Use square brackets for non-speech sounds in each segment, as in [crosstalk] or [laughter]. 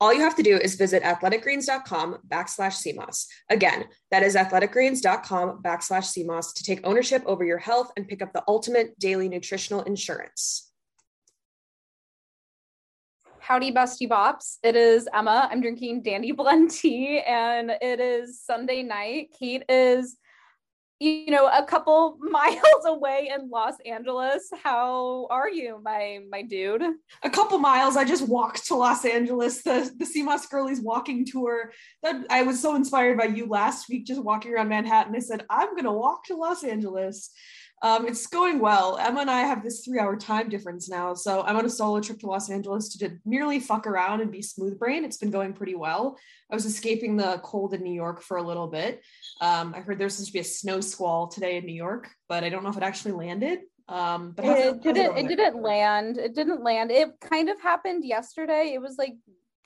All you have to do is visit athleticgreens.com backslash SEAMOSS. Again, that is athleticgreens.com backslash SEAMOSS to take ownership over your health and pick up the ultimate daily nutritional insurance. Howdy, busty Bops. It is Emma. I'm drinking Dandy Blend tea, and it is Sunday night. Kate is you know a couple [laughs] miles away in los angeles how are you my my dude a couple miles i just walked to los angeles the the sea moss girlies walking tour that i was so inspired by you last week just walking around manhattan i said i'm gonna walk to los angeles um, it's going well. Emma and I have this three hour time difference now. So I'm on a solo trip to Los Angeles to merely fuck around and be smooth brain. It's been going pretty well. I was escaping the cold in New York for a little bit. Um, I heard there's supposed to be a snow squall today in New York, but I don't know if it actually landed. Um, but it didn't. It didn't land. It didn't land. It kind of happened yesterday. It was like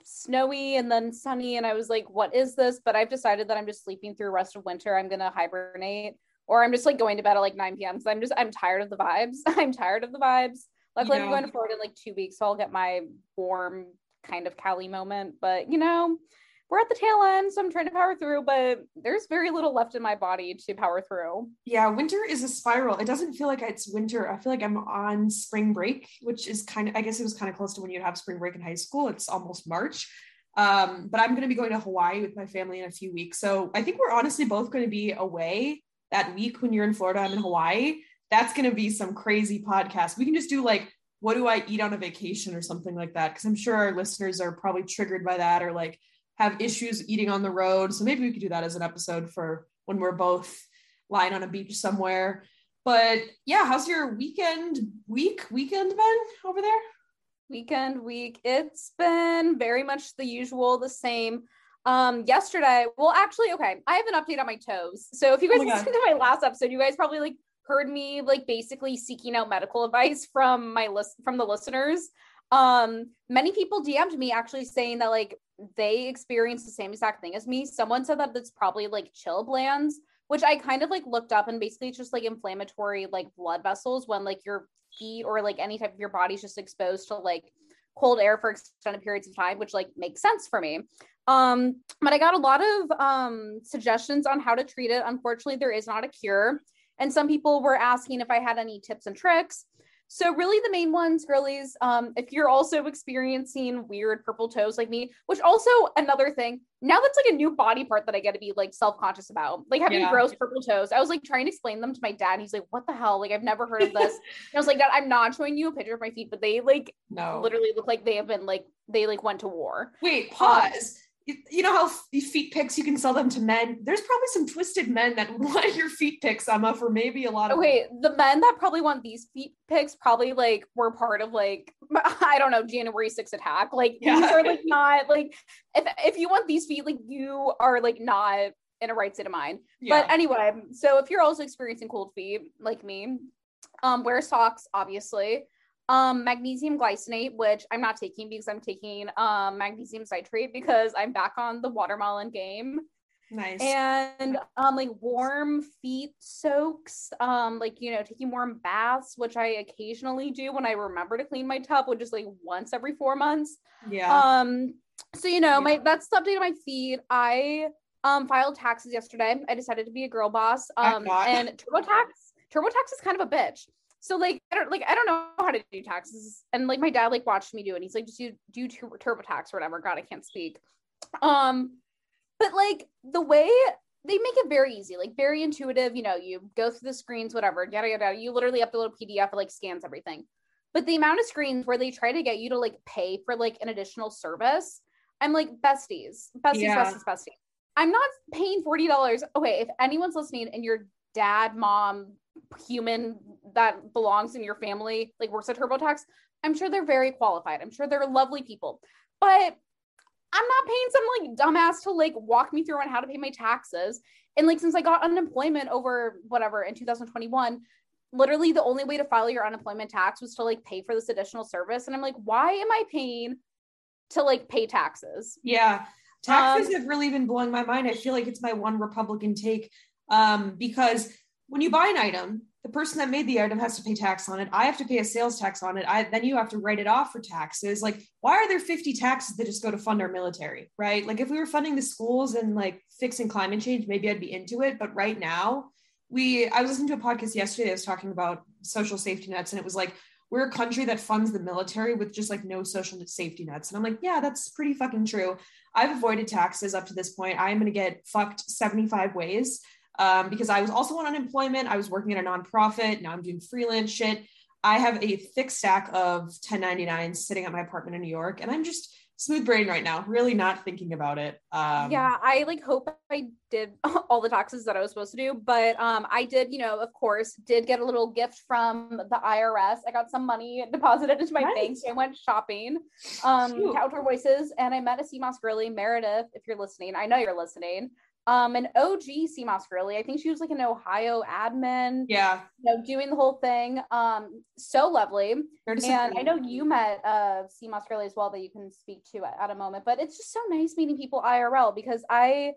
snowy and then sunny, and I was like, "What is this?" But I've decided that I'm just sleeping through the rest of winter. I'm gonna hibernate or I'm just like going to bed at like 9 p.m. because I'm just I'm tired of the vibes. [laughs] I'm tired of the vibes. Luckily, I'm going to Florida in like two weeks, so I'll get my warm kind of Cali moment. But you know, we're at the tail end, so I'm trying to power through. But there's very little left in my body to power through. Yeah, winter is a spiral. It doesn't feel like it's winter. I feel like I'm on spring break, which is kind of I guess it was kind of close to when you'd have spring break in high school. It's almost March. Um, but I'm going to be going to Hawaii with my family in a few weeks. So I think we're honestly both going to be away that week when you're in Florida, I'm in Hawaii, that's going to be some crazy podcast. We can just do like, what do I eat on a vacation or something like that? Because I'm sure our listeners are probably triggered by that or like have issues eating on the road. So maybe we could do that as an episode for when we're both lying on a beach somewhere. But yeah, how's your weekend week weekend been over there? Weekend week. It's been very much the usual, the same um yesterday well actually okay i have an update on my toes so if you guys oh listened to my last episode you guys probably like heard me like basically seeking out medical [laughs] advice from my list from the listeners um many people dm'd me actually saying that like they experienced the same exact thing as me someone said that it's probably like chilblains which i kind of like looked up and basically it's just like inflammatory like blood vessels when like your feet or like any type of your body's just exposed to like cold air for extended periods of time which like makes sense for me um, but I got a lot of um, suggestions on how to treat it. Unfortunately, there is not a cure. And some people were asking if I had any tips and tricks. So really the main ones, girlies, um, if you're also experiencing weird purple toes like me, which also another thing, now that's like a new body part that I get to be like self-conscious about. Like having yeah. gross purple toes. I was like trying to explain them to my dad. He's like, what the hell? Like I've never heard of this. [laughs] I was like, Dad, I'm not showing you a picture of my feet, but they like no literally look like they have been like they like went to war. Wait, pause you know how feet pics you can sell them to men there's probably some twisted men that [laughs] want your feet pics emma for maybe a lot of wait the men that probably want these feet pics probably like were part of like [laughs] i don't know january 6th attack like yeah. these are like [laughs] not like if if you want these feet like you are like not in a right state of mind. Yeah. But anyway, so if you're also experiencing cold feet like me, um, wear socks, obviously. Um, magnesium glycinate, which I'm not taking because I'm taking um magnesium citrate because I'm back on the watermelon game. Nice. And um like warm feet soaks, um like you know, taking warm baths, which I occasionally do when I remember to clean my tub, which is like once every 4 months. Yeah. Um so you know, yeah. my that's the update on my feet. I um filed taxes yesterday. I decided to be a girl boss. Um and TurboTax TurboTax is kind of a bitch. So like I don't like I don't know how to do taxes, and like my dad like watched me do it. And he's like, just do do TurboTax or whatever. God, I can't speak. Um, but like the way they make it very easy, like very intuitive. You know, you go through the screens, whatever, yada yada. You literally upload a little PDF, it like scans everything. But the amount of screens where they try to get you to like pay for like an additional service, I'm like besties, besties, yeah. besties, besties. I'm not paying forty dollars. Okay, if anyone's listening and your dad, mom, human that belongs in your family like works at TurboTax, I'm sure they're very qualified. I'm sure they're lovely people. But I'm not paying some like dumbass to like walk me through on how to pay my taxes. And like since I got unemployment over whatever in 2021, literally the only way to file your unemployment tax was to like pay for this additional service. And I'm like, why am I paying to like pay taxes? Yeah. Taxes um, have really been blowing my mind. I feel like it's my one Republican take um, because when you buy an item, the person that made the item has to pay tax on it. I have to pay a sales tax on it. I then you have to write it off for taxes. Like, why are there 50 taxes that just go to fund our military? Right. Like if we were funding the schools and like fixing climate change, maybe I'd be into it. But right now, we I was listening to a podcast yesterday that was talking about social safety nets, and it was like, we're a country that funds the military with just like no social safety nets. And I'm like, yeah, that's pretty fucking true. I've avoided taxes up to this point. I am going to get fucked 75 ways um, because I was also on unemployment. I was working at a nonprofit. Now I'm doing freelance shit. I have a thick stack of 1099s sitting at my apartment in New York, and I'm just smooth brain right now, really not thinking about it. Um, yeah, I like hope I did [laughs] all the taxes that I was supposed to do, but um, I did, you know, of course, did get a little gift from the IRS. I got some money deposited into my nice. bank. I went shopping, um, Outdoor Voices, and I met a Sea Moss girly, Meredith. If you're listening, I know you're listening um an og Sea Moss girly. I think she was like an Ohio admin. Yeah. You know, doing the whole thing. Um, so lovely. And I know you met uh Sea Moss girly as well that you can speak to at, at a moment, but it's just so nice meeting people IRL because I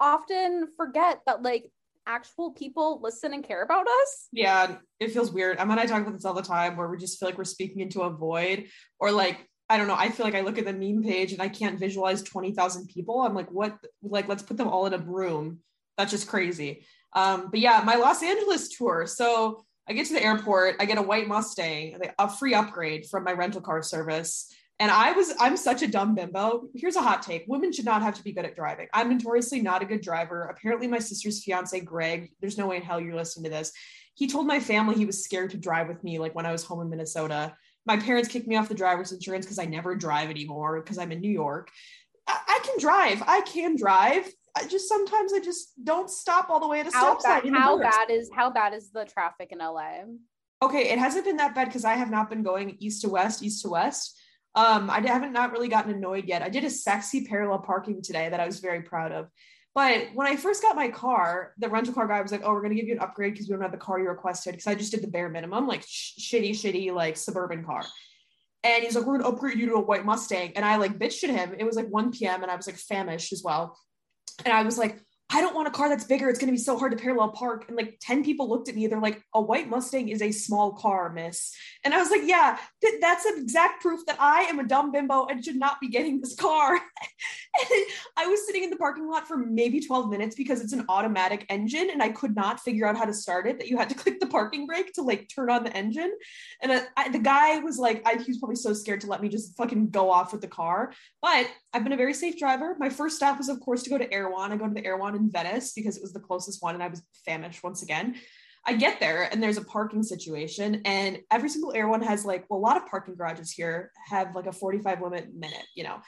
often forget that like actual people listen and care about us. Yeah, it feels weird. Emma and I talk about this all the time where we just feel like we're speaking into a void or like I don't know. I feel like I look at the meme page and I can't visualize 20,000 people. I'm like, what? Like, let's put them all in a room. That's just crazy. Um, but yeah, my Los Angeles tour. So I get to the airport, I get a white Mustang, a free upgrade from my rental car service. And I was, I'm such a dumb bimbo. Here's a hot take women should not have to be good at driving. I'm notoriously not a good driver. Apparently, my sister's fiance, Greg, there's no way in hell you're listening to this. He told my family he was scared to drive with me, like when I was home in Minnesota my parents kicked me off the driver's insurance because I never drive anymore because I'm in New York. I, I, can drive. I can drive. I just sometimes I just don't stop all the way at a stop sign. How bad is how bad is the traffic in LA? Okay, it hasn't been that bad because I have not been going east to west, east to west. Um, I haven't not really gotten annoyed yet. I did a sexy parallel parking today that I was very proud of. But when I first got my car, the rental car guy was like, "Oh, we're gonna give you an upgrade because we don't have the car you requested." Because I just did the bare minimum, like sh- shitty, shitty, like suburban car. And he's like, "We're gonna upgrade you to a white Mustang." And I like bitched at him. It was like 1 p.m. and I was like famished as well. And I was like, I don't want a car that's bigger. It's going to be so hard to parallel park. And like 10 people looked at me. They're like, a white Mustang is a small car, miss. And I was like, yeah, th- that's exact proof that I am a dumb bimbo and should not be getting this car. [laughs] I was sitting in the parking lot for maybe 12 minutes because it's an automatic engine and I could not figure out how to start it, that you had to [laughs] click the parking brake to like turn on the engine. And I, I, the guy was like, I, he was probably so scared to let me just fucking go off with the car. But I've been a very safe driver. My first stop was, of course, to go to Erewhon. I go to the Erewhon in Venice because it was the closest one and I was famished once again. I get there and there's a parking situation, and every single Erewhon has like, well, a lot of parking garages here have like a 45 limit minute, you know.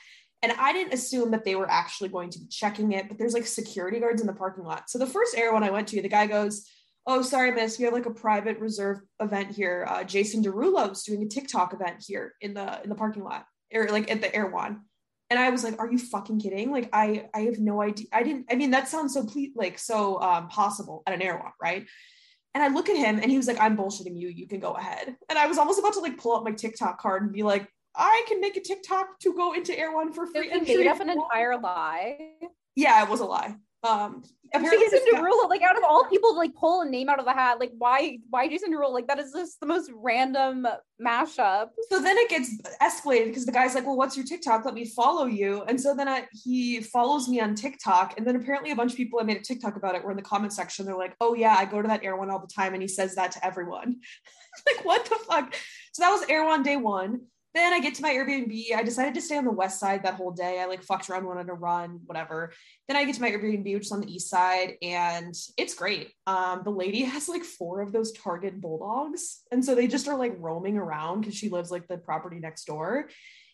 And I didn't assume that they were actually going to be checking it, but there's like security guards in the parking lot. So the first Erewhon I went to, the guy goes, Oh, sorry, miss. We have like a private reserve event here. Uh, Jason Derulo's doing a TikTok event here in the in the parking lot, or like at the Erewhon. And I was like, are you fucking kidding? Like, I I have no idea. I didn't, I mean, that sounds so ple- like so um possible at an Erewhon, right? And I look at him and he was like, I'm bullshitting you. You can go ahead. And I was almost about to like pull up my TikTok card and be like, I can make a TikTok to go into Erewhon for free. And made up an entire lie. Yeah, it was a lie. Um, apparently Jason Derulo, like out of all people to like pull a name out of the hat, like why why Jason Derulo? Like that is just the most random mashup. So then it gets escalated because the guy's like, "Well, what's your TikTok? Let me follow you." And so then I, he follows me on TikTok, and then apparently a bunch of people I made a TikTok about it were in the comment section. They're like, "Oh yeah, I go to that Erewhon all the time, and he says that to everyone." [laughs] like what the fuck? So that was Erewhon day one. Then I get to my Airbnb. I decided to stay on the west side that whole day. I like fucked around, wanted to run, whatever. Then I get to my Airbnb, which is on the east side, and it's great. Um, the lady [laughs] has like four of those Target bulldogs, and so they just are like roaming around because she lives like the property next door.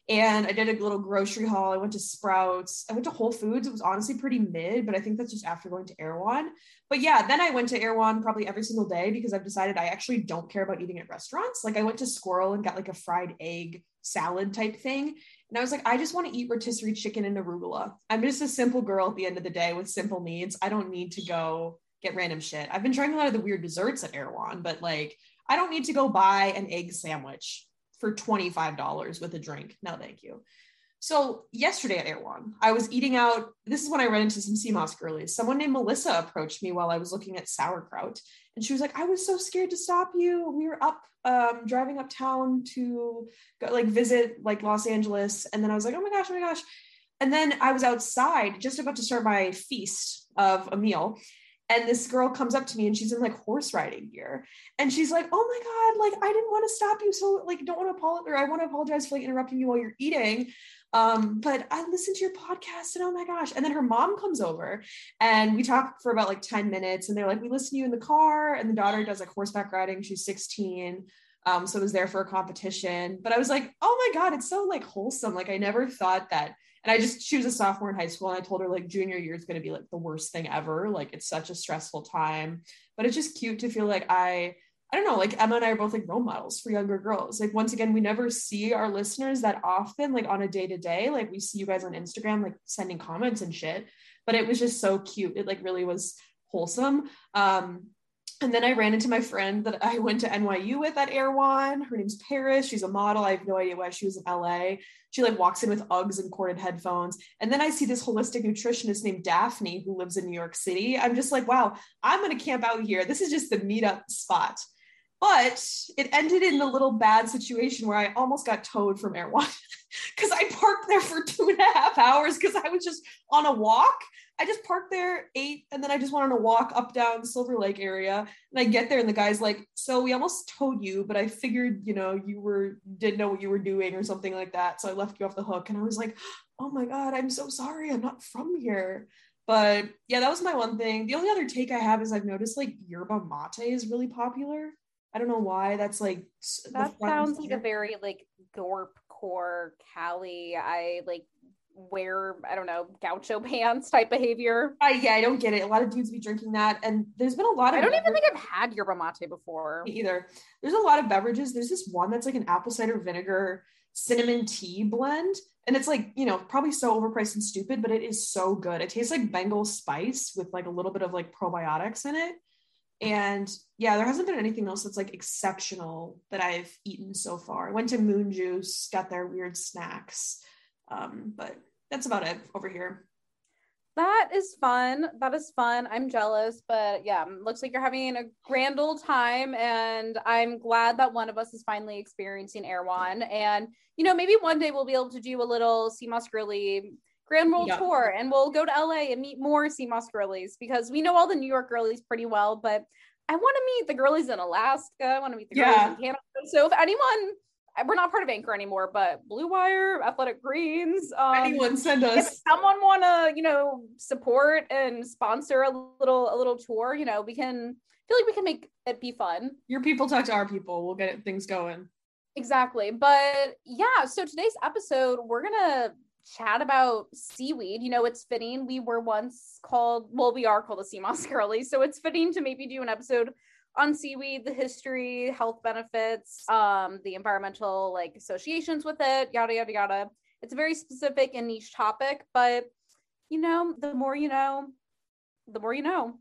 And I did a little grocery haul. I went to Sprouts. I went to Whole Foods. It was honestly pretty mid, but I think that's just after going to Erewhon. But yeah, then I went to Erewhon probably every single day because I've decided I actually don't care about eating at restaurants. Like I went to Sqirl and got like a fried egg salad type thing. And I was like, I just want to eat rotisserie chicken and arugula. I'm just a simple girl at the end of the day with simple needs. I don't need to go get random shit. I've been trying a lot of the weird desserts at Erewhon, but like I don't need to go buy an egg sandwich for $25 with a drink. No, thank you. So yesterday at Erewhon, I was eating out. This is when I ran into some sea moss girlies. Someone named Melissa approached me while I was looking at sauerkraut, and she was like, "I was so scared to stop you. We were up, um, driving uptown to go like visit like Los Angeles, and then I was like, oh my gosh, oh my gosh." And then I was outside, just about to start my feast of a meal, and this girl comes up to me and she's in like horse riding gear. And she's like oh my god like i didn't want to stop you so like don't want to apologize or i want to apologize for like interrupting you while you're eating um but i listened to your podcast and oh my gosh. And then her mom comes over and we talk for about like 10 minutes and they're like we listen to you in the car. And the daughter does like horseback riding. She's 16 um so I was there for a competition but i was like oh my god it's so like wholesome. Like i never thought that and I just she was a sophomore in high school and I told her like junior year is going to be like the worst thing ever. Like it's such a stressful time but it's just cute to feel like I I don't know like Emma and I are both like role models for younger girls. Like once again we never see our listeners that often like on a day to day like we see you guys on Instagram like sending comments and shit but it was just so cute. It like really was wholesome. Um and then I ran into my friend that I went to NYU with at Erewhon. Her name's Paris. She's a model. I have no idea why she was in LA. She like walks in with Uggs and corded headphones. And then I see this holistic nutritionist named Daphne who lives in New York City. I'm just like, wow, I'm going to camp out here. This is just the meetup spot. But it ended in a little bad situation where I almost got towed from Erewhon [laughs] because I parked there for two and a half hours because I was just on a walk I just parked there, ate, and then I just went on a walk up down Silver Lake area. And I get there, and the guy's like, "So we almost towed you, but I figured, you know, you were didn't know what you were doing or something like that. So I left you off the hook." And I was like, "Oh my god, I'm so sorry. I'm not from here." But yeah, that was my one thing. The only other take I have is I've noticed like yerba mate is really popular. I don't know why. That's like that sounds like a very like gorp core Cali. I like wear I don't know gaucho [laughs] pants type behavior. Uh, yeah, I don't get it. A lot of dudes be drinking that, and there's been a lot of. I don't even think I've had yerba mate before. Me either. There's a lot of beverages. There's this one that's like an apple cider vinegar cinnamon tea blend, and it's like you know probably so overpriced and stupid, but it is so good. It tastes like Bengal spice with like a little bit of like probiotics in it. And yeah, there hasn't been anything else that's like exceptional that I've eaten so far. I went to Moon Juice, got their weird snacks. Um, but that's about it over here. That is fun. That is fun. I'm jealous, but yeah, looks like you're having a grand old time. And I'm glad that one of us is finally experiencing Erewhon. And, you know, maybe one day we'll be able to do a little Moss Girly Grand World yep. Tour and we'll go to LA and meet more Moss Girlies because we know all the New York girlies pretty well, but I want to meet the girlies in Alaska. I want to meet the girlies yeah. in Canada. So if anyone we're not part of Anchor anymore, but Blue Wire, Athletic Greens. Um, Anyone send us. If someone want to, you know, support and sponsor a little a little tour, you know, we can feel like we can make it be fun. Your people talk to our people. We'll get things going. Exactly. But yeah, so today's episode, we're gonna chat about seaweed. You know, it's fitting. We were once called, well, we are called the Sea Moss Girlies. So it's fitting to maybe do an episode on seaweed, the history, health benefits, um, the environmental like associations with it, yada yada yada. It's a very specific and niche topic, but you know, the more you know, the more you know.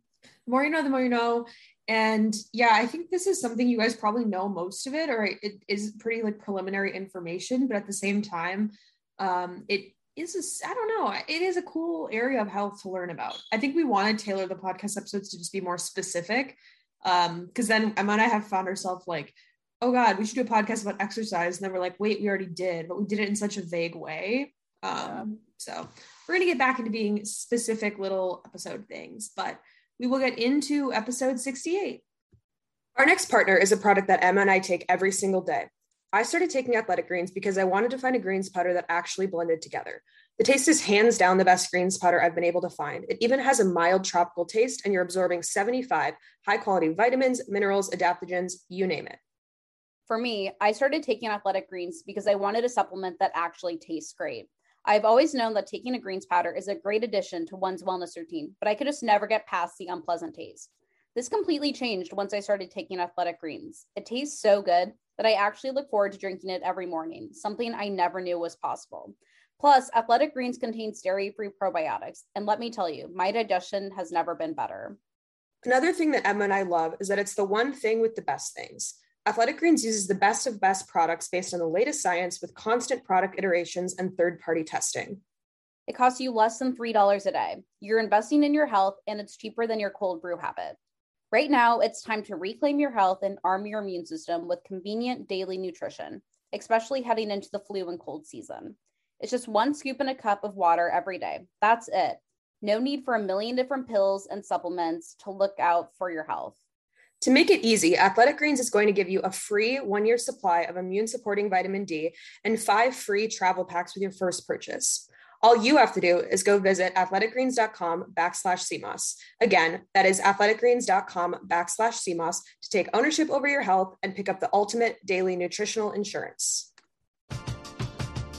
The more you know, the more you know. And yeah, I think this is something you guys probably know most of it, or it is pretty like preliminary information, but at the same time, um, it is a, I don't know, it is a cool area of health to learn about. I think we want to tailor the podcast episodes to just be more specific. Um, because then Emma and I have found ourselves like, oh God, we should do a podcast about exercise. And then we're like, wait, we already did, but we did it in such a vague way. Um, yeah. so we're gonna get back into being specific little episode things, but we will get into episode 68. Our next partner is a product that Emma and I take every single day. I started taking athletic greens because I wanted to find a greens powder that actually blended together. The taste is hands down the best greens powder I've been able to find. It even has a mild tropical taste, and you're absorbing 75 high quality vitamins, minerals, adaptogens, you name it. For me, I started taking athletic greens because I wanted a supplement that actually tastes great. I've always known that taking a greens powder is a great addition to one's wellness routine, but I could just never get past the unpleasant taste. This completely changed once I started taking athletic greens. It tastes so good that I actually look forward to drinking it every morning, something I never knew was possible. Plus, athletic greens contains dairy free probiotics. And let me tell you, my digestion has never been better. Another thing that Emma and I love is that it's the one thing with the best things. Athletic Greens uses the best of best products based on the latest science with constant product iterations and third party testing. It costs you less than $3 a day. You're investing in your health, and it's cheaper than your cold brew habit. Right now, it's time to reclaim your health and arm your immune system with convenient daily nutrition, especially heading into the flu and cold season. It's just one scoop in a cup of water every day. That's it. No need for a million different pills and supplements to look out for your health. To make it easy, Athletic Greens is going to give you a free one year supply of immune supporting vitamin D and five free travel packs with your first purchase. All you have to do is go visit athleticgreens.com backslash SEAMOSS. Again, that is athleticgreens.com backslash SEAMOSS to take ownership over your health and pick up the ultimate daily nutritional insurance.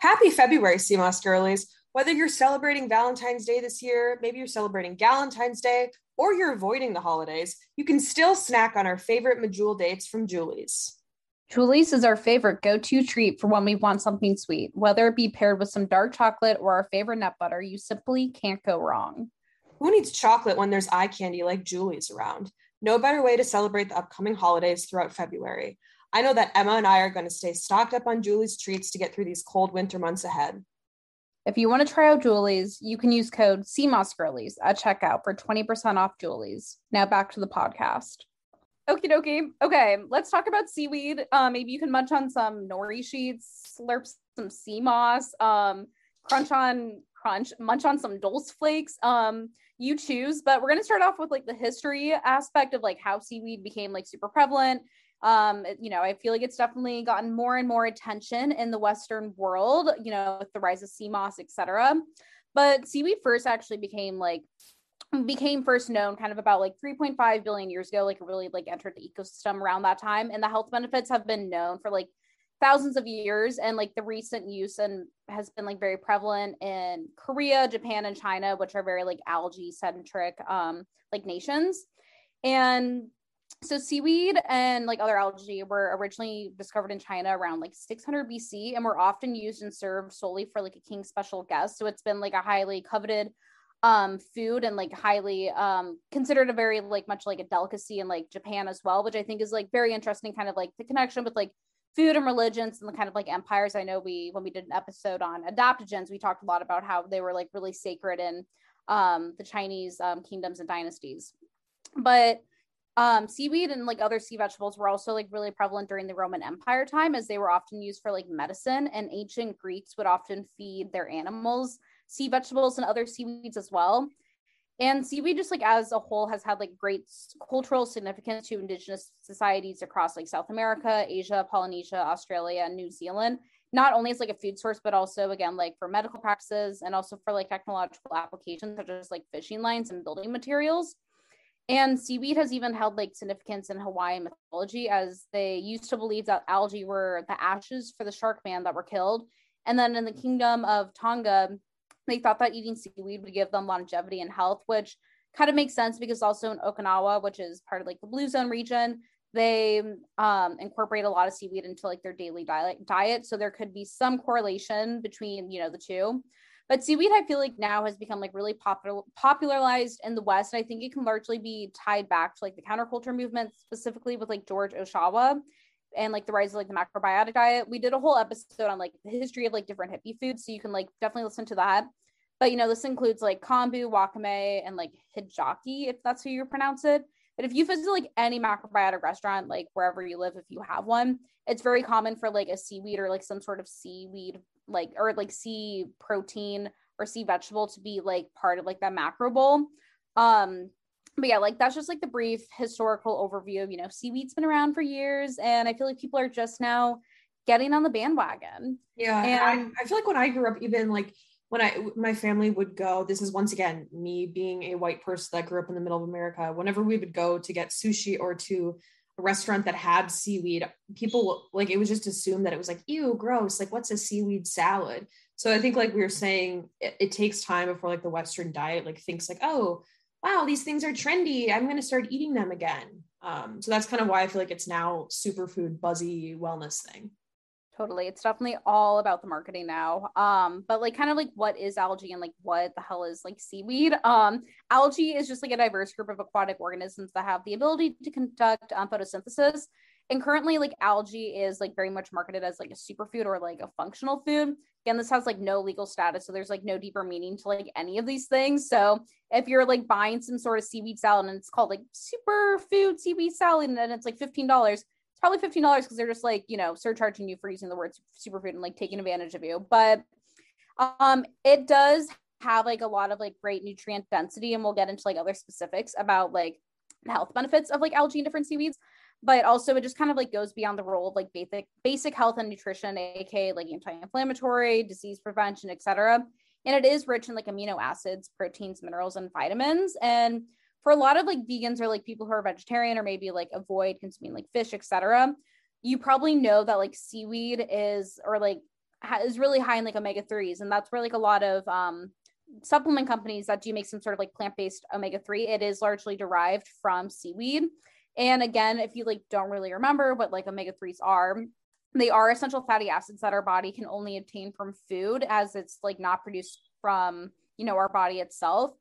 Happy February, Sea Moss girlies. Whether you're celebrating Valentine's Day this year, maybe you're celebrating Galentine's Day, or you're avoiding the holidays, you can still snack on our favorite Medjool dates from Joolies. Joolies is our favorite go to treat for when we want something sweet. Whether it be paired with some dark chocolate or our favorite nut butter, you simply can't go wrong. Who needs chocolate when there's eye candy like Joolies around? No better way to celebrate the upcoming holidays throughout February. I know that Emma and I are going to stay stocked up on Joolies treats to get through these cold winter months ahead. If you want to try out Joolies, you can use code Sea Moss Girlies at checkout for 20% off Joolies. Now back to the podcast. Okie dokie. Okay, let's talk about seaweed. Uh, maybe you can munch on some nori sheets, slurp some sea moss, um, crunch on crunch, munch on some dulse flakes. Um, you choose, but we're gonna start off with like the history aspect of like how seaweed became like super prevalent um you know i feel like it's definitely gotten more and more attention in the western world you know with the rise of sea moss etc but seaweed first actually became like became first known kind of about like 3.5 billion years ago like really like entered the ecosystem around that time. And the health benefits have been known for like thousands of years. And like the recent use and has been like very prevalent in korea japan and china which are very like algae centric um like nations. And so seaweed and like other algae were originally discovered in china around like 600 bc and were often used and served solely for like a king's special guest. So it's been like a highly coveted um food and like highly um considered a very like much like a delicacy in like japan as well which i think is like very interesting kind of like the connection with like food and religions and the kind of like empires. I know we when we did an episode on adaptogens we talked a lot about how they were like really sacred in um the chinese um, kingdoms and dynasties. But um seaweed and like other sea vegetables were also like really prevalent during the roman empire time as they were often used for like medicine and ancient greeks would often feed their animals sea vegetables and other seaweeds as well. And seaweed, just like as a whole, has had like great cultural significance to indigenous societies across like South America, Asia, Polynesia, Australia, and New Zealand. Not only as like a food source, but also again like for medical practices and also for like technological applications such as like fishing lines and building materials. And seaweed has even held like significance in Hawaiian mythology, as they used to believe that algae were the ashes for the shark man that were killed. And then in the kingdom of Tonga, they thought that eating seaweed would give them longevity and health, which kind of makes sense because also in Okinawa, which is part of like the blue zone region, they um, incorporate a lot of seaweed into like their daily diet. So there could be some correlation between, you know, the two. But seaweed, I feel like now has become like really popular popularized in the West. And I think it can largely be tied back to like the counterculture movement, specifically with like George Ohsawa and like the rise of like the macrobiotic diet. We did a whole episode on like the history of like different hippie foods. So you can like definitely listen to that. But you know, this includes like kombu, wakame, and like hijaki, if that's how you pronounce it. But if you visit like any macrobiotic restaurant, like wherever you live, if you have one, it's very common for like a seaweed or like some sort of seaweed, like or like sea protein or sea vegetable to be like part of like that macro bowl. Um, but yeah, like that's just like the brief historical overview of, you know, seaweed's been around for years. And I feel like people are just now getting on the bandwagon. Yeah. And, I, I feel like when I grew up, even like when I my family would go, this is once again me being a white person that grew up in the middle of America. Whenever we would go to get sushi or to restaurant that had seaweed, people like it was just assumed that it was like ew, gross. Like what's a seaweed salad? So I think like we were saying, it, it takes time before like the Western diet like thinks like oh wow these things are trendy. I'm gonna start eating them again. Um, so that's kind of why I feel like it's now superfood buzzy wellness thing totally. It's definitely all about the marketing now. Um but like kind of like what is algae and like what the hell is like seaweed? Um algae is just like a diverse group of aquatic organisms that have the ability to conduct um, photosynthesis. And currently like algae is like very much marketed as like a superfood or like a functional food. Again this has like no legal status so there's like no deeper meaning to like any of these things. So if you're like buying some sort of seaweed salad and it's called like superfood seaweed salad and it's like $15 probably fifteen dollars because they're just like you know surcharging you for using the word superfood and like taking advantage of you. But um, it does have like a lot of like great nutrient density, and we'll get into like other specifics about like the health benefits of like algae and different seaweeds. But also, it just kind of like goes beyond the role of like basic basic health and nutrition, aka like anti-inflammatory, disease prevention, etc. And it is rich in like amino acids, proteins, minerals, and vitamins. And for a lot of like vegans or like people who are vegetarian or maybe like avoid consuming like fish, etc., you probably know that like seaweed is or like ha- is really high in like omega 3s and that's where like a lot of um supplement companies that do make some sort of like plant-based omega 3 it is largely derived from seaweed and again if you like don't really remember what like omega 3s are they are essential fatty acids that our body can only obtain from food as it's like not produced from you know our body itself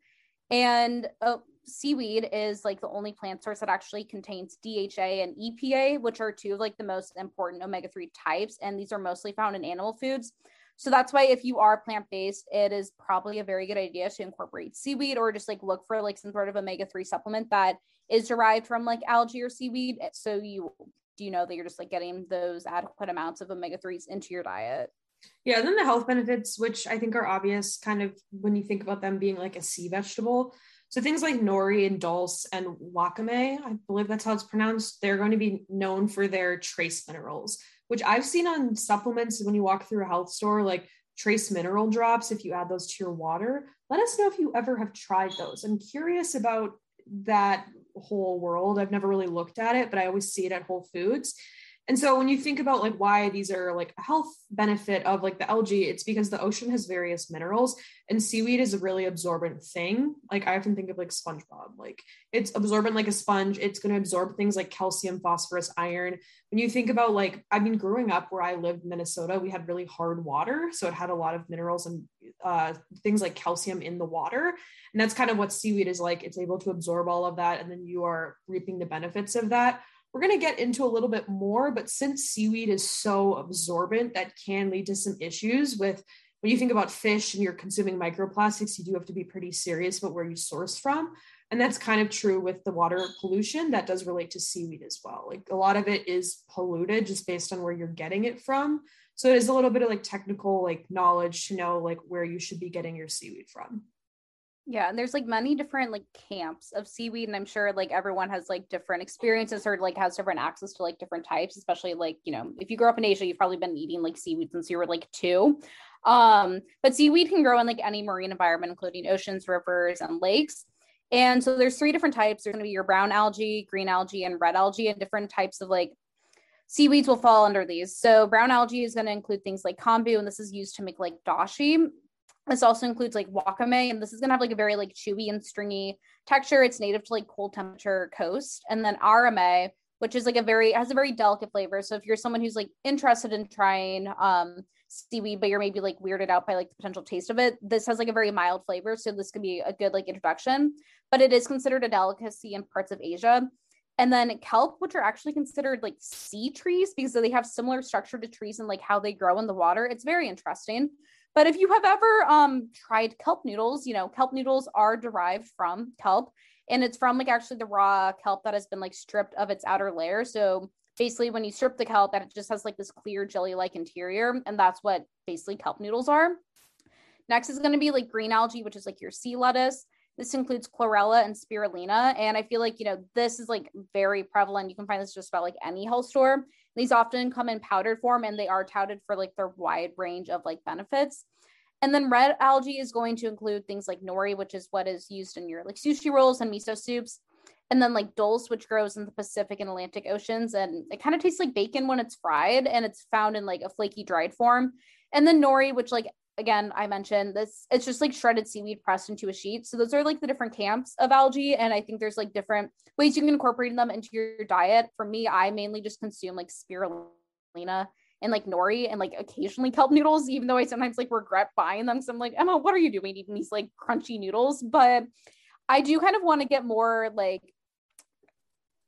and uh, seaweed is like the only plant source that actually contains DHA and EPA, which are two of like the most important omega 3 types. And these are mostly found in animal foods. So that's why if you are plant based, it is probably a very good idea to incorporate seaweed or just like look for like some sort of omega 3 supplement that is derived from like algae or seaweed. Eh, so you do you know that you're just like getting those adequate amounts of omega 3s into your diet. Yeah, And then the health benefits, which I think are obvious kind of when you think about them being like a sea vegetable. So things like nori and dulse and wakame, I believe that's how it's pronounced, they're going to be known for their trace minerals, which I've seen on supplements when you walk through a health store, like trace mineral drops if you add those to your water. Let us know if you ever have tried those. I'm curious about that whole world. I've never really looked at it, but I always see it at Whole Foods. And so when you think about like why these are like a health benefit of like the algae, it's because the ocean has various minerals and seaweed is a really absorbent thing. Like I often think of like SpongeBob, like it's absorbent like a sponge. It's going to absorb things like calcium, phosphorus, iron. When you think about like, I mean, growing up where I lived in Minnesota, we had really hard water. So it had a lot of minerals and uh, things like calcium in the water. And that's kind of what seaweed is like. It's able to absorb all of that. And then you are reaping the benefits of that we're going to get into a little bit more, but since seaweed is so absorbent, that can lead to some issues with when you think about fish and you're consuming microplastics, you do have to be pretty serious about where you source from. And that's kind of true with the water pollution that does relate to seaweed as well. Like a lot of it is polluted just based on where you're getting it from. So it is a little bit of like technical like knowledge to know like where you should be getting your seaweed from. Yeah, and there's like many different like camps of seaweed, and I'm sure like everyone has like different experiences or like has different access to like different types, especially like, you know, if you grew up in Asia, you've probably been eating like seaweed since you were like two. Um, but seaweed can grow in like any marine environment, including oceans, rivers, and lakes. And so there's three different types. There's gonna be your brown algae, green algae, and red algae, and different types of like seaweeds will fall under these. So brown algae is going to include things like kombu, and this is used to make like dashi. This also includes like wakame, and this is gonna have like a very like chewy and stringy texture. It's native to like cold temperature coast. And then arame, which is like a very has a very delicate flavor. So if you're someone who's like interested in trying um seaweed, but you're maybe like weirded out by like the potential taste of it, this has like a very mild flavor. So this could be a good like introduction. But it is considered a delicacy in parts of Asia. And then kelp, which are actually considered like sea trees because they have similar structure to trees and like how they grow in the water. It's very interesting. But if you have ever um, tried kelp noodles, you know, kelp noodles are derived from kelp and it's from like actually the raw kelp that has been like stripped of its outer layer. So basically when you strip the kelp that it just has like this clear jelly like interior and that's what basically kelp noodles are. Next is going to be like green algae, which is like your sea lettuce. This includes chlorella and spirulina. And I feel like, you know, this is like very prevalent. You can find this just about like any health store. These often come in powdered form and they are touted for like their wide range of like benefits. And then red algae is going to include things like nori, which is what is used in your like sushi rolls and miso soups. And then like dulse, which grows in the Pacific and Atlantic Oceans. And it kind of tastes like bacon when it's fried and it's found in like a flaky dried form. And then nori, which like again i mentioned this it's just like shredded seaweed pressed into a sheet. So those are like the different camps of algae and i think there's like different ways you can incorporate them into your diet. For me i mainly just consume like spirulina and like nori and like occasionally kelp noodles even though i sometimes like regret buying them. So i'm like emma what are you doing eating these like crunchy noodles? But i do kind of want to get more like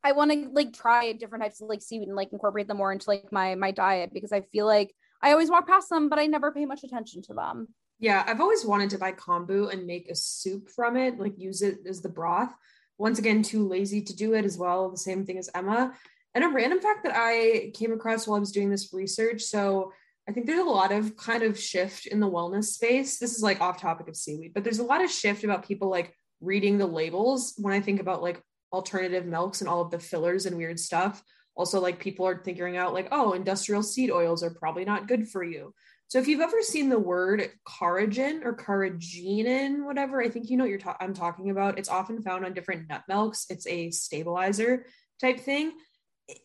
I want to like try different types of like seaweed and like incorporate them more into like my my diet because I feel like I always walk past them, but I never pay much attention to them. Yeah, I've always wanted to buy kombu and make a soup from it, like use it as the broth. Once again, too lazy to do it as well. The same thing as Emma. And a random fact that I came across while I was doing this research. So I think there's a lot of kind of shift in the wellness space. This is like off topic of seaweed, but there's a lot of shift about people like reading the labels when I think about like alternative milks and all of the fillers and weird stuff also like people are figuring out like oh industrial seed oils are probably not good for you. So if you've ever seen the word carrageen or carrageenan whatever i think you know what you're ta- i'm talking about. It's often found on different nut milks. It's a stabilizer type thing.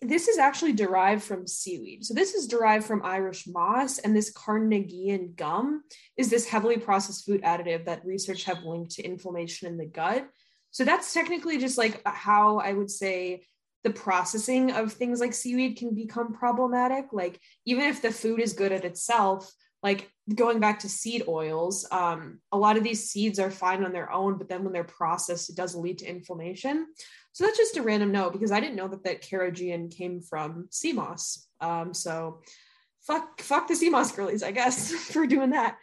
This is actually derived from seaweed. So this is derived from irish moss and this carrageenan gum is this heavily processed food additive that research have linked to inflammation in the gut. So that's technically just like how i would say the processing of things like seaweed can become problematic. Like even if the food is good at itself, like going back to seed oils, um, a lot of these seeds are fine on their own, but then when they're processed, it does lead to inflammation. So that's just a random note because I didn't know that that carrageenan came from sea moss. Um, so fuck, fuck the sea moss girlies, I guess, [laughs] for doing that.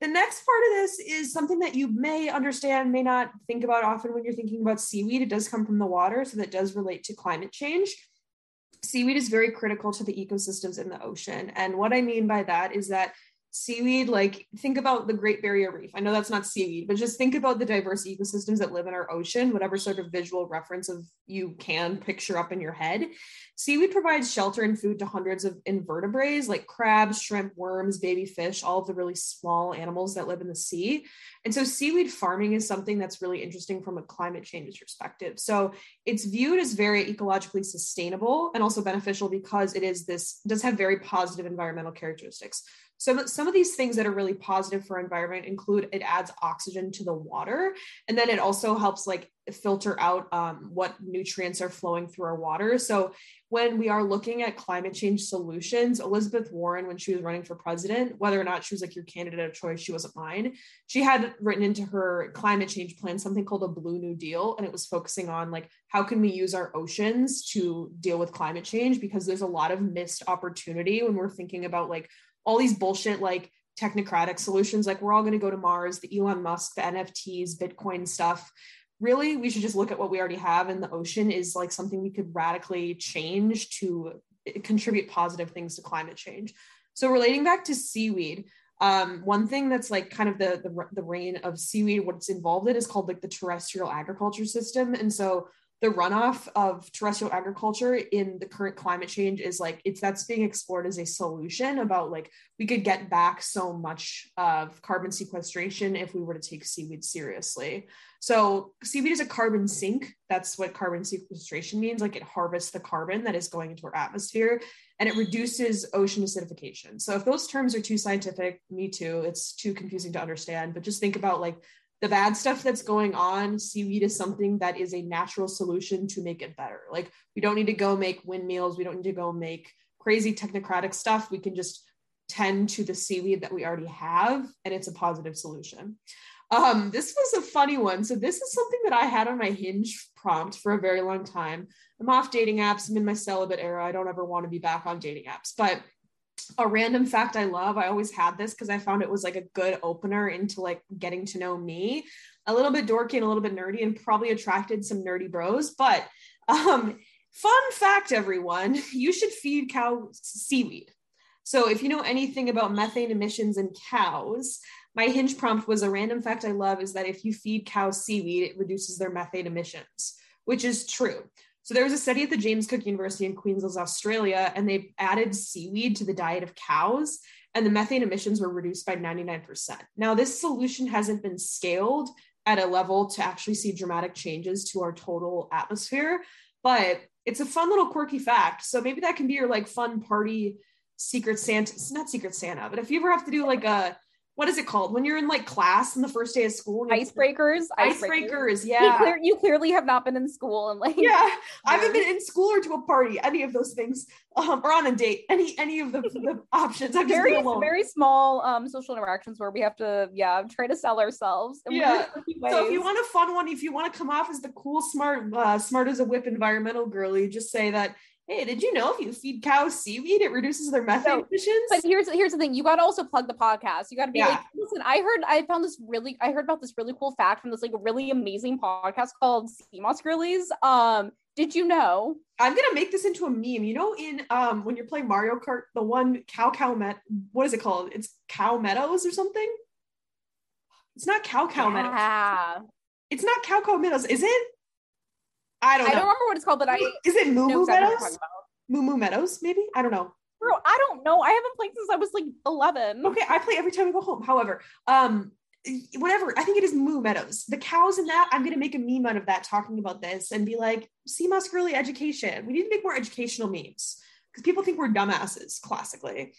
The next part of this is something that you may understand, may not think about often when you're thinking about seaweed. It does come from the water, so that does relate to climate change. Seaweed is very critical to the ecosystems in the ocean. And what I mean by that is that seaweed like think about the great barrier reef. I know that's not seaweed but just think about the diverse ecosystems that live in our ocean whatever sort of visual reference of you can picture up in your head. Seaweed provides shelter and food to hundreds of invertebrates like crabs shrimp worms baby fish all of the really small animals that live in the sea. And so seaweed farming is something that's really interesting from a climate change perspective. So it's viewed as very ecologically sustainable and also beneficial because it is this does have very positive environmental characteristics some, some of these things that are really positive for environment include it adds oxygen to the water and then it also helps like filter out um, what nutrients are flowing through our water. So when we are looking at climate change solutions elizabeth warren when she was running for president whether or not she was like your candidate of choice she wasn't mine. She had written into her climate change plan something called a blue new deal and it was focusing on like how can we use our oceans to deal with climate change? Because there's a lot of missed opportunity when we're thinking about like all these bullshit like technocratic solutions like we're all going to go to mars the elon musk the nfts bitcoin stuff. Really we should just look at what we already have and the ocean is like something we could radically change to contribute positive things to climate change. So relating back to seaweed um, one thing that's like kind of the, the the reign of seaweed what's involved in is called like the terrestrial agriculture system. And so the runoff of terrestrial agriculture in the current climate change is like it's that's being explored as a solution about like we could get back so much of carbon sequestration if we were to take seaweed seriously. So seaweed is a carbon sink. That's what carbon sequestration means. Like it harvests the carbon that is going into our atmosphere and it reduces ocean acidification. So if those terms are too scientific me too. It's too confusing to understand. But just think about like the bad stuff that's going on, seaweed is something that is a natural solution to make it better. Like we don't need to go make windmills, we don't need to go make crazy technocratic stuff. We can just tend to the seaweed that we already have, and it's a positive solution. Um, this was a funny one. So this is something that I had on my hinge prompt for a very long time. I'm off dating apps. I'm in my celibate era. I don't ever want to be back on dating apps, but a random fact I love. I always had this because I found it was like a good opener into like getting to know me. A little bit dorky and a little bit nerdy, and probably attracted some nerdy bros. But um, fun fact, everyone, [laughs] you should feed cows seaweed. So if you know anything about methane emissions in cows, my hinge prompt was a random fact I love is that if you feed cows seaweed, it reduces their methane emissions, which is true. So there was a study at the James Cook University in Queensland, Australia, and they added seaweed to the diet of cows, and the methane emissions were reduced by 99%. Now, this solution hasn't been scaled at a level to actually see dramatic changes to our total atmosphere, but it's a fun little quirky fact. So maybe that can be your like fun party secret Santa. It's not secret Santa, but if you ever have to do like a what is it called when you're in like class on the first day of school? Icebreakers. Icebreakers. yeah. You, clear, you, clearly have not been in school and like. Yeah, I haven't been in school or to a party. Any of those things, um, or on a date. Any any of the, the [laughs] options. I've very very small um social interactions where we have to yeah try to sell ourselves. Yeah. [laughs] So if you want a fun one, if you want to come off as the cool, smart, uh, smart as a whip environmental girly, just say that hey, did you know if you feed cows seaweed, it reduces their methane emissions? But here's here's the thing: you got to also plug the podcast. You got to be yeah. like, listen, I heard, I found this really, I heard about this really cool fact from this like really amazing podcast called Sea Moss Girlies. Um, did you know? I'm gonna make this into a meme. You know, in um when you're playing Mario Kart, the one cow cow met, what is it called? It's Cow Meadows or something. It's not Cow Cow yeah. Meadows. It's not Cow Cow Meadows, is it? I don't. I know. don't remember what it's called, but I is it Moo Moo Meadows? Moo Moo Meadows, maybe. I don't know. Bro, I don't know. I haven't played since I was like 11. Okay, I play every time I go home. However, um, whatever. I think it is Moo Meadows. The cows in that. I'm gonna make a meme out of that, talking about this, and be like, "Sea moss girly education." We need to make more educational memes because people think we're dumbasses. Classically.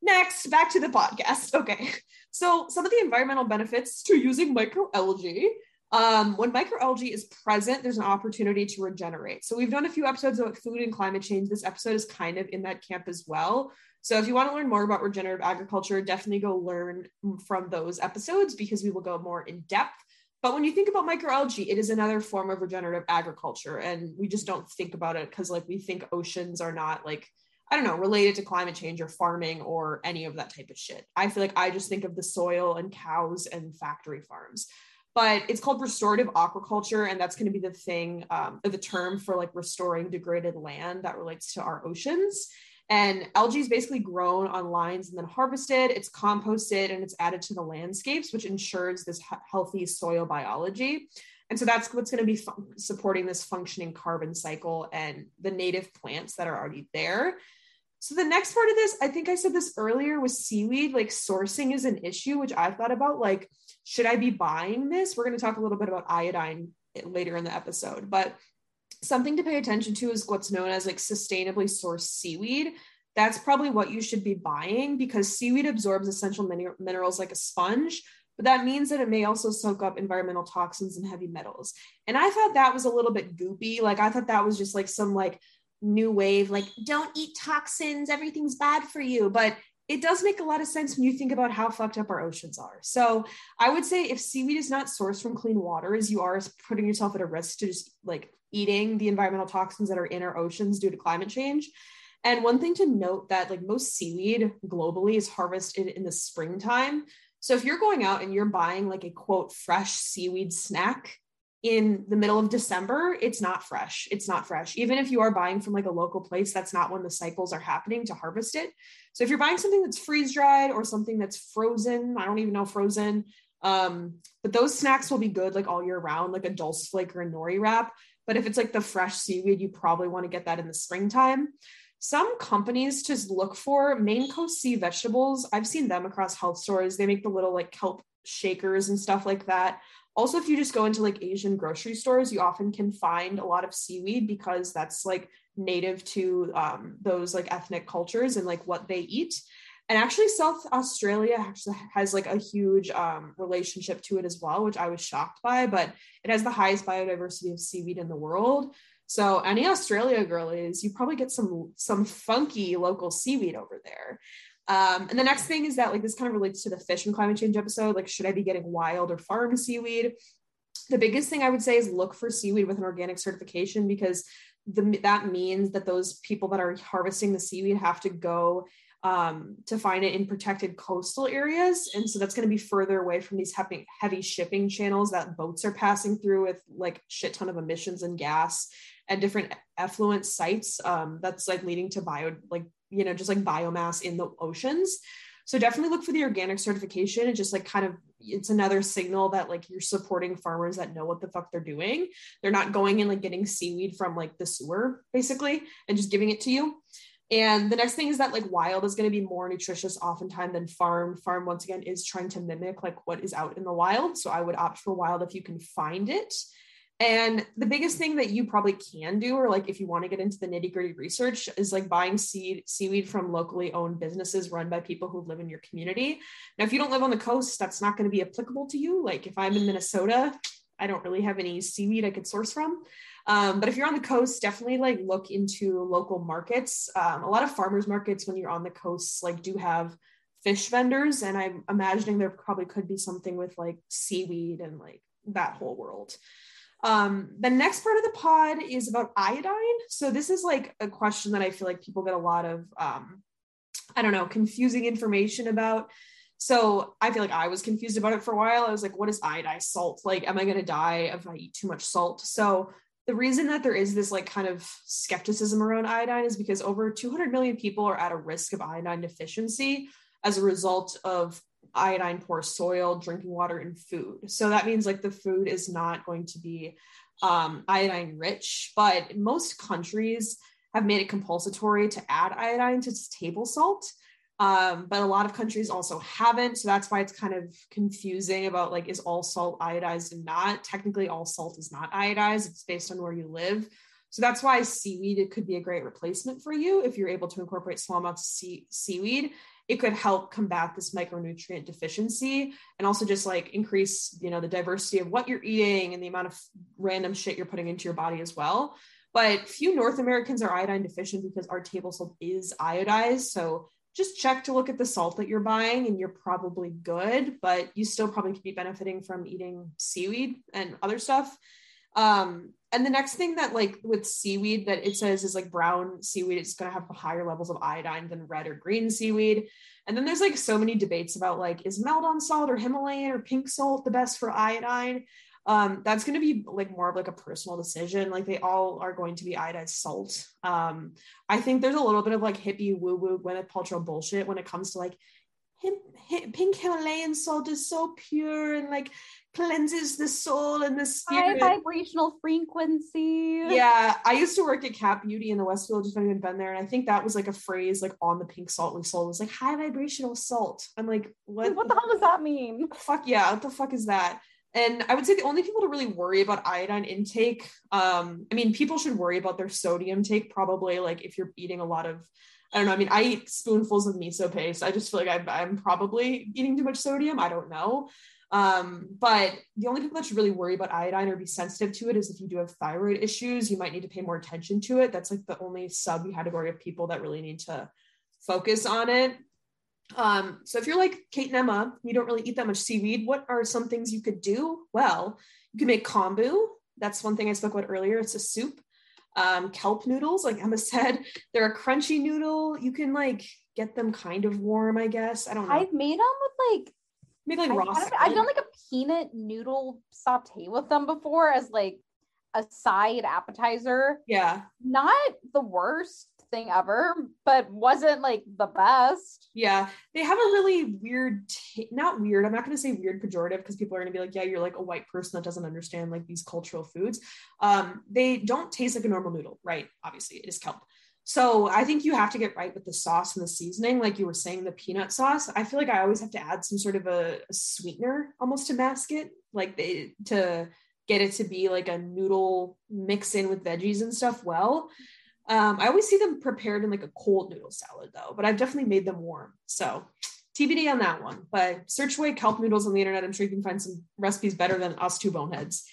Next, back to the podcast. [laughs] Okay, so some of the environmental benefits to using microalgae um, when microalgae is present, there's an opportunity to regenerate. So we've done a few episodes about food and climate change. This episode is kind of in that camp as well. So if you want to learn more about regenerative agriculture, definitely go learn from those episodes because we will go more in depth. But when you think about microalgae, it is another form of regenerative agriculture. And we just don't think about it because like we think oceans are not like, I don't know, related to climate change or farming or any of that type of shit. I feel like I just think of the soil and cows and factory farms but it's called restorative aquaculture and that's going to be the thing um, the term for like restoring degraded land that relates to our oceans And algae is basically grown on lines and then harvested, it's composted, and it's added to the landscapes, which ensures this healthy soil biology. And so that's what's going to be supporting this functioning carbon cycle and the native plants that are already there. So the next part of this, I think I said this earlier with seaweed, like sourcing is an issue, which I've thought about. Like, should I be buying this? We're going to talk a little bit about iodine later in the episode, but something to pay attention to is what's known as like sustainably sourced seaweed. That's probably what you should be buying because seaweed absorbs essential min- minerals like a sponge, but that means that it may also soak up environmental toxins and heavy metals. And I thought that was a little bit goopy. Like I thought that was just like some like new wave, like don't eat toxins, everything's bad for you. But it does make a lot of sense when you think about how fucked up our oceans are. So I would say if seaweed is not sourced from clean waters, you are putting yourself at a risk to just like eating the environmental toxins that are in our oceans due to climate change. And one thing to note that like most seaweed globally is harvested in the springtime. So if you're going out and you're buying like a quote fresh seaweed snack in the middle of December, it's not fresh. It's not fresh. Even if you are buying from like a local place, that's not when the cycles are happening to harvest it. So if you're buying something that's freeze dried or something that's frozen, I don't even know frozen, um, but those snacks will be good like all year round, like a dulse flake or a nori wrap. But if it's like the fresh seaweed, you probably want to get that in the springtime. Some companies just look for Maine Coast Sea Vegetables. I've seen them across health stores. They make the little like kelp shakers and stuff like that. Also, if you just go into like Asian grocery stores, you often can find a lot of seaweed because that's like native to um, those like ethnic cultures and like what they eat. And actually south australia actually has like a huge um, relationship to it as well which i was shocked by but it has the highest biodiversity of seaweed in the world. So any australia girlies you probably get some some funky local seaweed over there um, and the next thing is that like this kind of relates to the fish and climate change episode like should i be getting wild or farm seaweed the biggest thing i would say is look for seaweed with an organic certification because the, that means that those people that are harvesting the seaweed have to go um, to find it in protected coastal areas. And so that's going to be further away from these heavy, heavy shipping channels that boats are passing through with like shit ton of emissions and gas and different effluent sites um, that's like leading to bio, like, you know, just like biomass in the oceans. So definitely look for the organic certification and just like kind of it's another signal that like you're supporting farmers that know what the fuck they're doing. They're not going and like getting seaweed from like the sewer basically and just giving it to you. And the next thing is that like wild is going to be more nutritious oftentimes than farm. Farm once again is trying to mimic like what is out in the wild. So I would opt for wild if you can find it. And the biggest thing that you probably can do, or like if you want to get into the nitty gritty research, is like buying seed seaweed from locally owned businesses run by people who live in your community. Now, if you don't live on the coast, that's not going to be applicable to you. Like if I'm in Minnesota, I don't really have any seaweed I could source from. Um, but if you're on the coast, definitely like look into local markets. Um, a lot of farmers markets when you're on the coast like do have fish vendors, and I'm imagining there probably could be something with like seaweed and like that whole world. Um, the next part of the pod is about iodine. So this is like a question that I feel like people get a lot of um, I don't know, confusing information about. So I feel like I was confused about it for a while. I was like, what is iodine salt? Like, am I going to die if I eat too much salt? So the reason that there is this like kind of skepticism around iodine is because over 200 million people are at a risk of iodine deficiency as a result of iodine poor soil, drinking water, and food. So that means like the food is not going to be um, iodine rich, but most countries have made it compulsory to add iodine to table salt. Um, but a lot of countries also haven't. So that's why it's kind of confusing about like, is all salt iodized and not? Technically, all salt is not iodized, it's based on where you live. So that's why seaweed it could be a great replacement for you if you're able to incorporate small amounts of sea- seaweed. It could help combat this micronutrient deficiency and also just like increase, you know, the diversity of what you're eating and the amount of random shit you're putting into your body as well. But few North Americans are iodine deficient because our table salt is iodized. So just check to look at the salt that you're buying and you're probably good, but you still probably could be benefiting from eating seaweed and other stuff. Um, and the next thing that like with seaweed that it says is like brown seaweed, it's going to have higher levels of iodine than red or green seaweed. And then there's like so many debates about like, is Maldon salt or Himalayan or pink salt the best for iodine? um, that's going to be like more of like a personal decision. Like they all are going to be iodized salt. Um, I think there's a little bit of like hippie woo woo Gwyneth Paltrow bullshit when it comes to like him, him, pink Himalayan salt is so pure and like cleanses the soul and the spirit. High vibrational frequency. Yeah, I used to work at Cat Beauty in the Westfield, just haven't even been there, and I think that was like a phrase like on the pink salt we sold was like high vibrational salt. I'm like, what? What the hell does that mean? [laughs] Fuck yeah! What the fuck is that? And I would say the only people to really worry about iodine intake, um, I mean, people should worry about their sodium take probably like if you're eating a lot of I don't know. I mean, I eat spoonfuls of miso paste. I just feel like I'm, I'm probably eating too much sodium. I don't know. Um, but the only people that should really worry about iodine or be sensitive to it is if you do have thyroid issues, you might need to pay more attention to it. That's like the only subcategory of people that really need to focus on it. Um, so if you're like Kate and Emma, you don't really eat that much seaweed, what are some things you could do? Well, you can make kombu. That's one thing I spoke about earlier. It's a soup. Um, kelp noodles, like Emma [laughs] said, they're a crunchy noodle. You can like get them kind of warm, I guess. I don't know. I've made them with like Make like raw. I've, I've done like a peanut noodle saute with them before as like a side appetizer. Yeah. Not the worst thing ever, but wasn't like the best. Yeah. They have a really weird, t- not weird, I'm not going to say weird pejorative because people are going to be like, yeah, you're like a white person that doesn't understand like these cultural foods. Um, they don't taste like a normal noodle, right? Obviously, it is kelp. So I think you have to get right with the sauce and the seasoning. Like you were saying, the peanut sauce. I feel like I always have to add some sort of a, a sweetener almost to mask it, like they to get it to be like a noodle mix in with veggies and stuff well. Um, I always see them prepared in like a cold noodle salad though, but I've definitely made them warm. So TBD on that one. But search away kelp noodles on the internet. I'm sure you can find some recipes better than us two boneheads.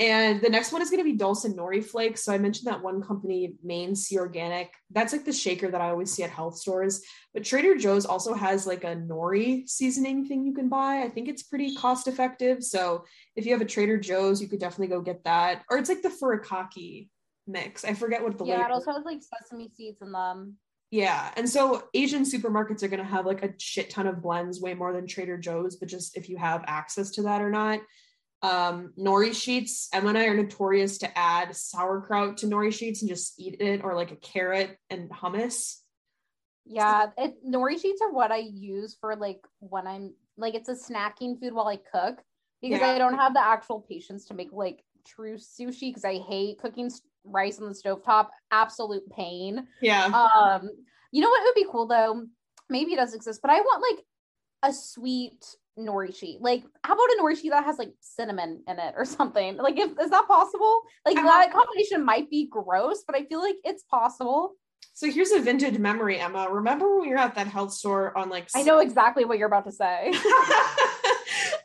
And the next one is going to be Dulse Nori Flakes. So I mentioned that one company, Maine Sea Organic. That's like the shaker that I always see at health stores. But Trader Joe's also has like a nori seasoning thing you can buy. I think it's pretty cost effective. So if you have a Trader Joe's, you could definitely go get that. Or it's like the furikake mix. I forget what the yeah. It also has like sesame seeds in them. Yeah. And so Asian supermarkets are going to have like a shit ton of blends, way more than Trader Joe's. But just if you have access to that or not um, nori sheets. Emma and I are notorious to add sauerkraut to nori sheets and just eat it, or like a carrot and hummus. Yeah, it, nori sheets are what I use for like when I'm like it's a snacking food while I cook because yeah. I don't have the actual patience to make like true sushi because I hate cooking rice on the stove top. Absolute pain. Yeah. Um, you know what would be cool though? Maybe it does exist, but I want like a sweet nori sheet. Like, how about a nori sheet that has like cinnamon in it or [laughs] something? Like, if is that possible? Like, that combination might be gross, but I feel like it's possible. So here's a vintage memory, Emma. Remember when we were at that health store on like? I know exactly what you're about to say. [laughs]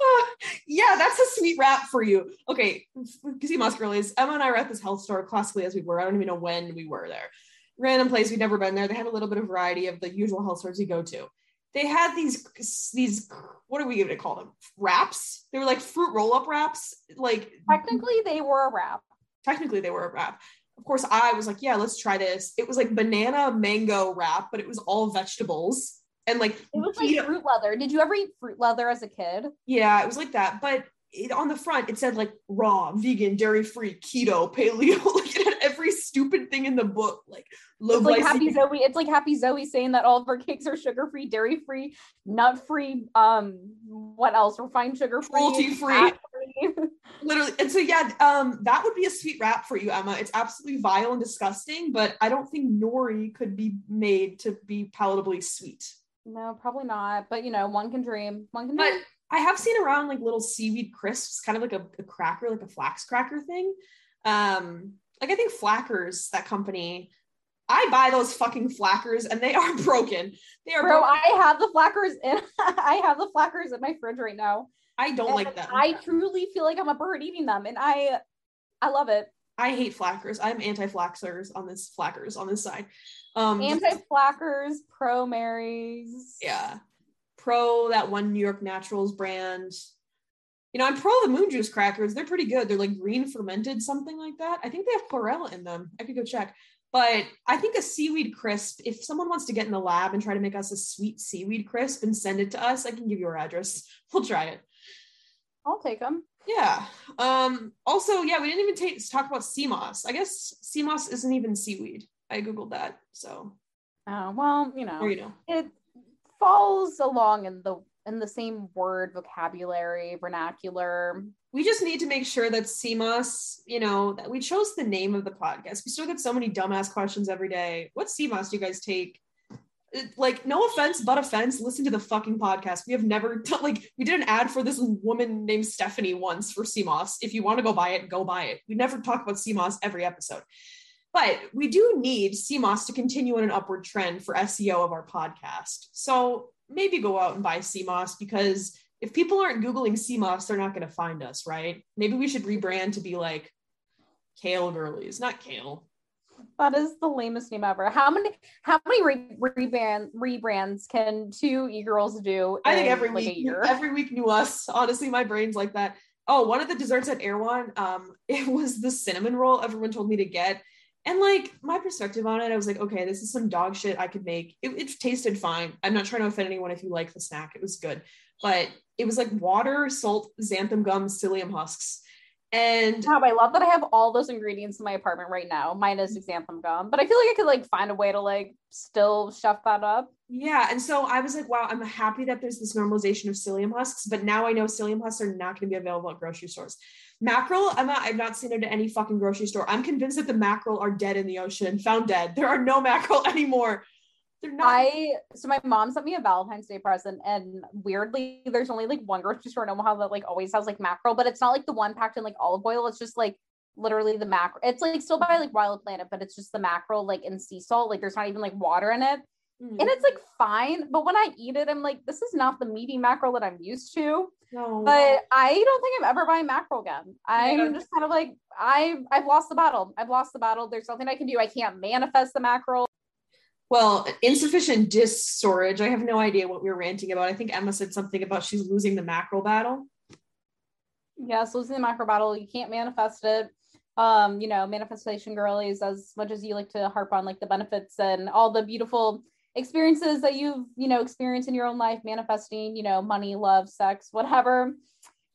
Uh, yeah, that's a sweet wrap for you. Okay, because Sea Moss Girlies. Emma and I were at this health store classically as we were. I don't even know when we were there. Random place we'd never been there. They had a little bit of variety of the usual health stores you go to they had these these what are we going to call them? Wraps? They were like fruit roll up wraps like technically they were a wrap. Technically they were a wrap. Of course i was like yeah let's try this. It was like banana mango wrap but it was all vegetables and like it was like fruit leather. Did you ever eat fruit leather as a kid? Yeah it was like that but it, on the front it said like raw vegan dairy free keto paleo [laughs] [laughs] had every stupid thing in the book like low it's like happy zoe it's like happy zoe saying that all of her cakes are sugar free dairy free nut free um what else? Refined sugar free cruelty free [laughs] literally and so yeah um that would be a sweet wrap for you emma. It's absolutely vile and disgusting but i don't think nori could be made to be palatably sweet. No probably not but you know one can dream one can but dream. I have seen around like little seaweed crisps, kind of like a, a cracker, like a flax cracker thing. Um, like I think Flackers, that company, I buy those fucking flackers and they are [laughs] broken. They are Bro, broken. I have the flackers in [laughs] I have the flackers in my fridge right now. I don't like them. I truly feel like I'm a bird eating them and I I love it. I hate flackers. I'm anti-flaxers on this flackers on this side. Um anti-flackers, pro Marys. Yeah pro that one New York Naturals brand. You know, I'm pro the moon juice crackers. They're pretty good. They're like green fermented, something like that. I think they have chlorella in them. I could go check. But I think a seaweed crisp, if someone wants to get in the lab and try to make us a sweet seaweed crisp and send it to us, I can give you our address. We'll try it. I'll take them. Yeah. Um, also, yeah, we didn't even take, talk about sea moss. I guess sea moss isn't even seaweed. I googled that. So. Oh well, you know, or, you know, it falls along in the in the same word vocabulary vernacular. We just need to make sure that sea moss you know, that we chose the name of the podcast. We still get so many dumbass questions every day. What sea moss do you guys take? like no offense but offense listen to the fucking podcast we have never done [laughs] like we did an ad for this woman named stephanie once for sea moss if you want to go buy it go buy it we never talk about sea moss every episode but we do need sea moss to continue on an upward trend for seo of our podcast so maybe go out and buy sea moss because if people aren't googling sea moss, they're not going to find us right maybe we should rebrand to be like kale girlies not kale that is the lamest name ever. How many how many re- rebrand rebrands can two e girls do? I think every like week, every week new us. Honestly, my brain's like that. Oh, one of the desserts at Erewhon, um, [laughs] it was the cinnamon roll everyone told me to get. And like my perspective on it, I was like, okay, this is some dog shit I could make. It, it tasted fine. I'm not trying to offend anyone if you like the snack. It was good. But it was like water, salt, xanthan gum, psyllium husks and I love that I have all those ingredients in my apartment right now, minus xanthan gum. But I feel like I could like find a way to like still shove that up. Yeah. And so I was like, wow, I'm happy that there's this normalization of psyllium husks, but now I know psyllium husks are not going to be available at grocery stores. Mackerel, I'm not, I've not seen it at any fucking grocery store. I'm convinced that the mackerel are dead in the ocean, found dead. There are no mackerel [laughs] anymore. They're not. I so my mom sent me a Valentine's Day present, and weirdly, there's only like one grocery store in Omaha that like always has like mackerel, but it's not like the one packed in like olive oil. It's just like literally the mackerel. It's like still by like Wild Planet, but it's just the mackerel like in sea salt. Like there's not even like water in it. Mm. And it's like fine, but when I eat it, I'm like, this is not the meaty mackerel that I'm used to. No. But I don't think I'm ever buying mackerel again. I'm just kind of like, I I've lost the battle. I've lost the battle. There's nothing I can do. I can't manifest the mackerel well, insufficient disk storage. I have no idea what we are ranting about. I think Emma said something about she's losing the mackerel battle. Yes, losing the mackerel battle. You can't manifest it. Um, you know, manifestation girlies, as much as you like to harp on like the benefits and all the beautiful experiences that you've, you know, experienced in your own life, manifesting, you know, money, love, sex, whatever.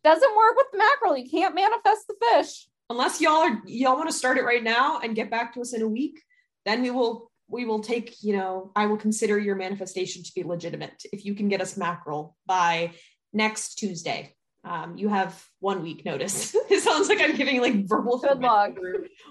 Doesn't work with the mackerel. You can't manifest the fish. Unless y'all are y'all want to start it right now and get back to us in a week, then we will we will take, you know, I will consider your manifestation to be legitimate if you can get us mackerel by next Tuesday. Um, you have one week notice. [laughs] it sounds like I'm giving like verbal good luck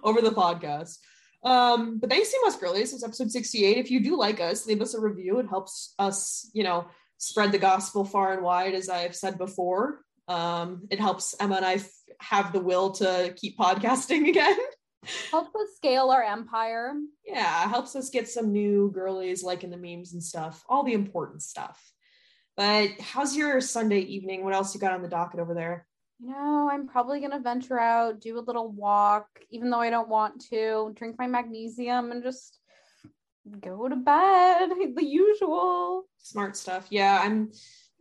over the podcast. Um, but thanks to us, girlies. It's episode 68. If you do like us, leave us a review. It helps us, you know, spread the gospel far and wide, as I've said before. Um, it helps Emma and I f- have the will to keep podcasting [laughs] again helps us scale our empire. Yeah, helps us get some new girlies liking the memes and stuff, all the important stuff. But how's your Sunday evening? What else you got on the docket over there? You know, I'm probably gonna venture out, do a little walk, even though I don't want to, drink my magnesium and just go to bed. [laughs] The usual. Smart stuff. Yeah, I'm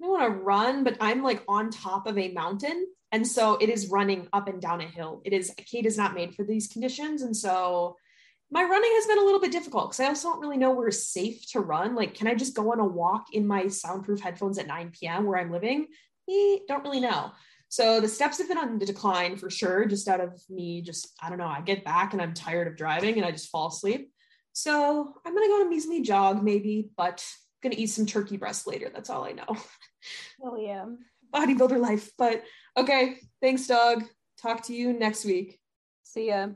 I want to run, but I'm like on top of a mountain. And so it is running up and down a hill. It is, Kate is not made for these conditions. And so my running has been a little bit difficult because I also don't really know where it's safe to run. Like, can I just go on a walk in my soundproof headphones at 9 p.m. where I'm living? Eh, don't really know. So the steps have been on the decline for sure, just out of me, just, I don't know, I get back and I'm tired of driving and I just fall asleep. So I'm going to go on a measly jog maybe, but I'm going to eat some turkey breast later. That's all I know. [laughs] Oh, yeah. Bodybuilder life. But Okay. Thanks, Doug. Talk to you next week. See ya.